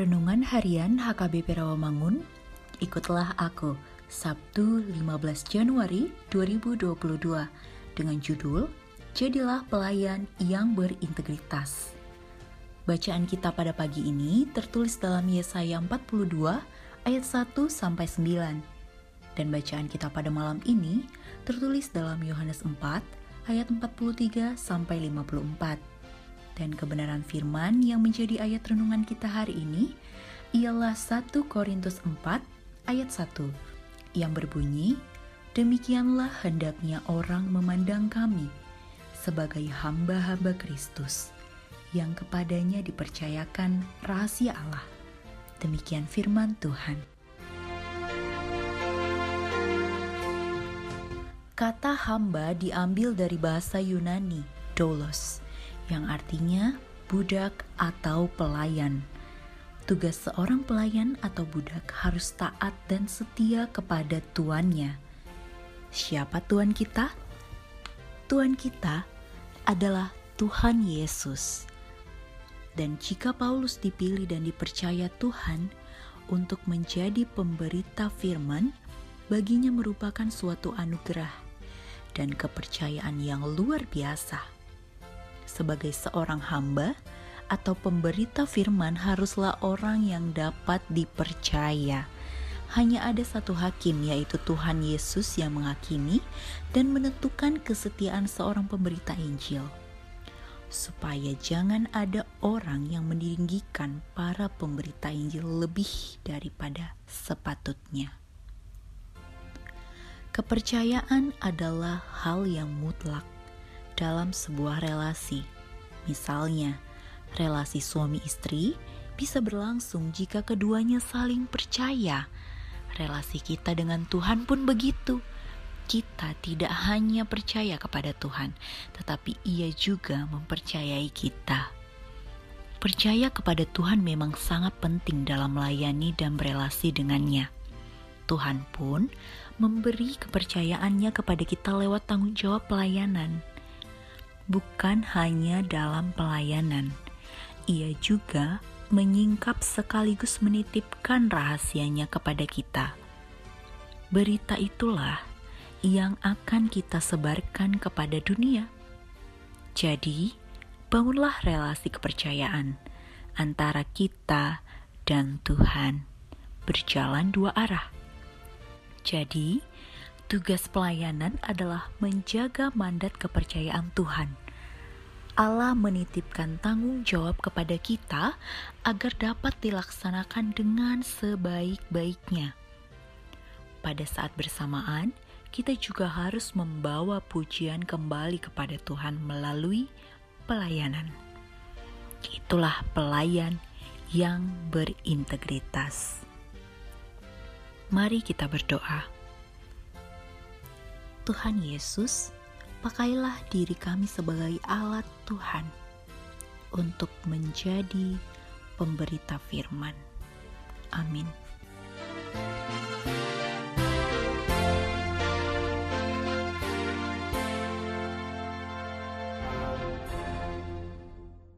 Renungan Harian HKBP Rawamangun, ikutlah aku, Sabtu 15 Januari 2022, dengan judul Jadilah Pelayan yang Berintegritas. Bacaan kita pada pagi ini tertulis dalam Yesaya 42 ayat 1 sampai 9. Dan bacaan kita pada malam ini tertulis dalam Yohanes 4 ayat 43 sampai 54. Dan kebenaran firman yang menjadi ayat renungan kita hari ini ialah 1 Korintus 4 ayat 1 yang berbunyi, Demikianlah hendaknya orang memandang kami sebagai hamba-hamba Kristus yang kepadanya dipercayakan rahasia Allah. Demikian firman Tuhan. Kata hamba diambil dari bahasa Yunani, doulos, yang artinya budak atau pelayan. Tugas seorang pelayan atau budak harus taat dan setia kepada tuannya. Siapa tuan kita? Tuan kita adalah Tuhan Yesus. Dan jika Paulus dipilih dan dipercaya Tuhan untuk menjadi pemberita firman, baginya merupakan suatu anugerah dan kepercayaan yang luar biasa sebagai seorang hamba atau pemberita firman haruslah orang yang dapat dipercaya. Hanya ada satu hakim, yaitu Tuhan Yesus, yang menghakimi dan menentukan kesetiaan seorang pemberita Injil, supaya jangan ada orang yang meninggikan para pemberita Injil lebih daripada sepatutnya. Kepercayaan adalah hal yang mutlak dalam sebuah relasi. Misalnya, relasi suami istri bisa berlangsung jika keduanya saling percaya. Relasi kita dengan Tuhan pun begitu. Kita tidak hanya percaya kepada Tuhan, tetapi Ia juga mempercayai kita. Percaya kepada Tuhan memang sangat penting dalam melayani dan berelasi dengannya. Tuhan pun memberi kepercayaannya kepada kita lewat tanggung jawab pelayanan bukan hanya dalam pelayanan, ia juga menyingkap sekaligus menitipkan rahasianya kepada kita. Berita itulah yang akan kita sebarkan kepada dunia. Jadi, bangunlah relasi kepercayaan antara kita dan Tuhan berjalan dua arah. Jadi, Tugas pelayanan adalah menjaga mandat kepercayaan Tuhan. Allah menitipkan tanggung jawab kepada kita agar dapat dilaksanakan dengan sebaik-baiknya. Pada saat bersamaan, kita juga harus membawa pujian kembali kepada Tuhan melalui pelayanan. Itulah pelayan yang berintegritas. Mari kita berdoa. Tuhan Yesus, pakailah diri kami sebagai alat Tuhan untuk menjadi pemberita firman. Amin.